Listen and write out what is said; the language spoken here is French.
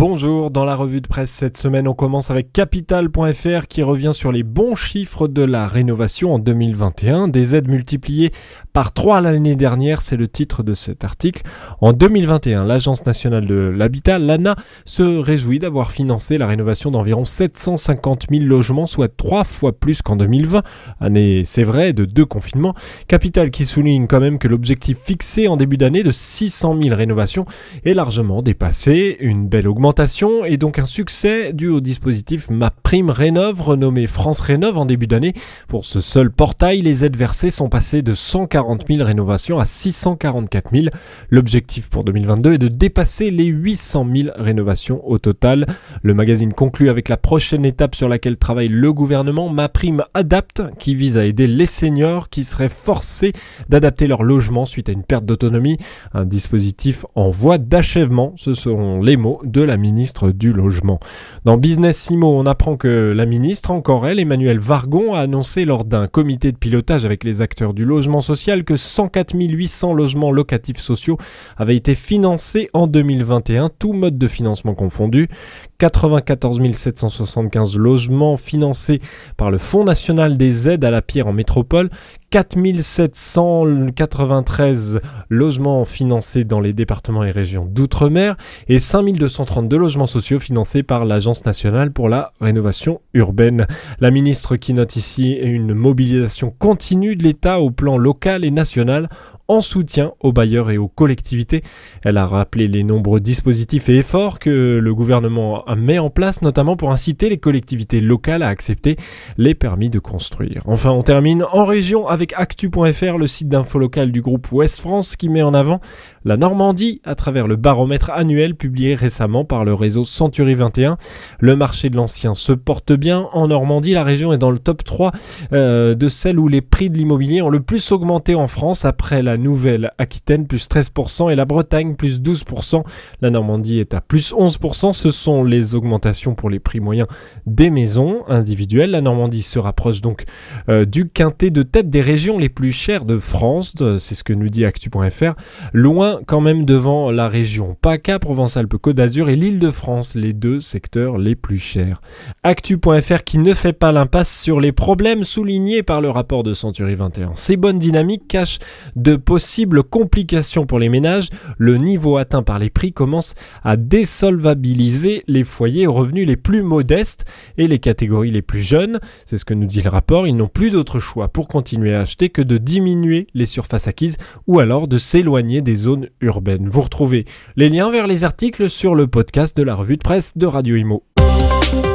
Bonjour, dans la revue de presse cette semaine, on commence avec Capital.fr qui revient sur les bons chiffres de la rénovation en 2021. Des aides multipliées par 3 l'année dernière, c'est le titre de cet article. En 2021, l'Agence nationale de l'habitat, l'ANA, se réjouit d'avoir financé la rénovation d'environ 750 000 logements, soit 3 fois plus qu'en 2020, année, c'est vrai, de deux confinements. Capital qui souligne quand même que l'objectif fixé en début d'année de 600 000 rénovations est largement dépassé. Une belle augmentation et donc un succès dû au dispositif Ma Prime Rénov, renommé France Rénov en début d'année. Pour ce seul portail, les aides versées sont passées de 140 000 rénovations à 644 000. L'objectif pour 2022 est de dépasser les 800 000 rénovations au total. Le magazine conclut avec la prochaine étape sur laquelle travaille le gouvernement, Ma Prime Adapt, qui vise à aider les seniors qui seraient forcés d'adapter leur logement suite à une perte d'autonomie. Un dispositif en voie d'achèvement, ce seront les mots de la ministre du Logement. Dans Business Simo, on apprend que la ministre, encore elle, Emmanuel Vargon, a annoncé lors d'un comité de pilotage avec les acteurs du logement social que 104 800 logements locatifs sociaux avaient été financés en 2021, tout mode de financement confondu. 94 775 logements financés par le Fonds national des aides à la pierre en métropole, 4793 logements financés dans les départements et régions d'outre-mer et 5232 logements sociaux financés par l'Agence nationale pour la rénovation urbaine. La ministre qui note ici une mobilisation continue de l'État au plan local et national en soutien aux bailleurs et aux collectivités. Elle a rappelé les nombreux dispositifs et efforts que le gouvernement met en place, notamment pour inciter les collectivités locales à accepter les permis de construire. Enfin, on termine en région avec actu.fr, le site d'info local du groupe Ouest France qui met en avant la Normandie à travers le baromètre annuel publié récemment par le réseau Century 21. Le marché de l'ancien se porte bien. En Normandie, la région est dans le top 3 euh, de celles où les prix de l'immobilier ont le plus augmenté en France après la Nouvelle-Aquitaine plus 13% et la Bretagne plus 12%. La Normandie est à plus 11%. Ce sont les augmentations pour les prix moyens des maisons individuelles. La Normandie se rapproche donc euh, du quintet de tête des régions les plus chères de France. C'est ce que nous dit actu.fr. Loin quand même devant la région PACA, Provence-Alpes-Côte d'Azur et l'île de France, les deux secteurs les plus chers. Actu.fr qui ne fait pas l'impasse sur les problèmes soulignés par le rapport de Century 21. Ces bonnes dynamiques cachent de possibles complications pour les ménages. Le niveau atteint par les prix commence à désolvabiliser les foyers aux revenus les plus modestes et les catégories les plus jeunes. C'est ce que nous dit le rapport. Ils n'ont plus d'autre choix pour continuer à acheter que de diminuer les surfaces acquises ou alors de s'éloigner des zones urbaine. Vous retrouvez les liens vers les articles sur le podcast de la revue de presse de Radio Imo.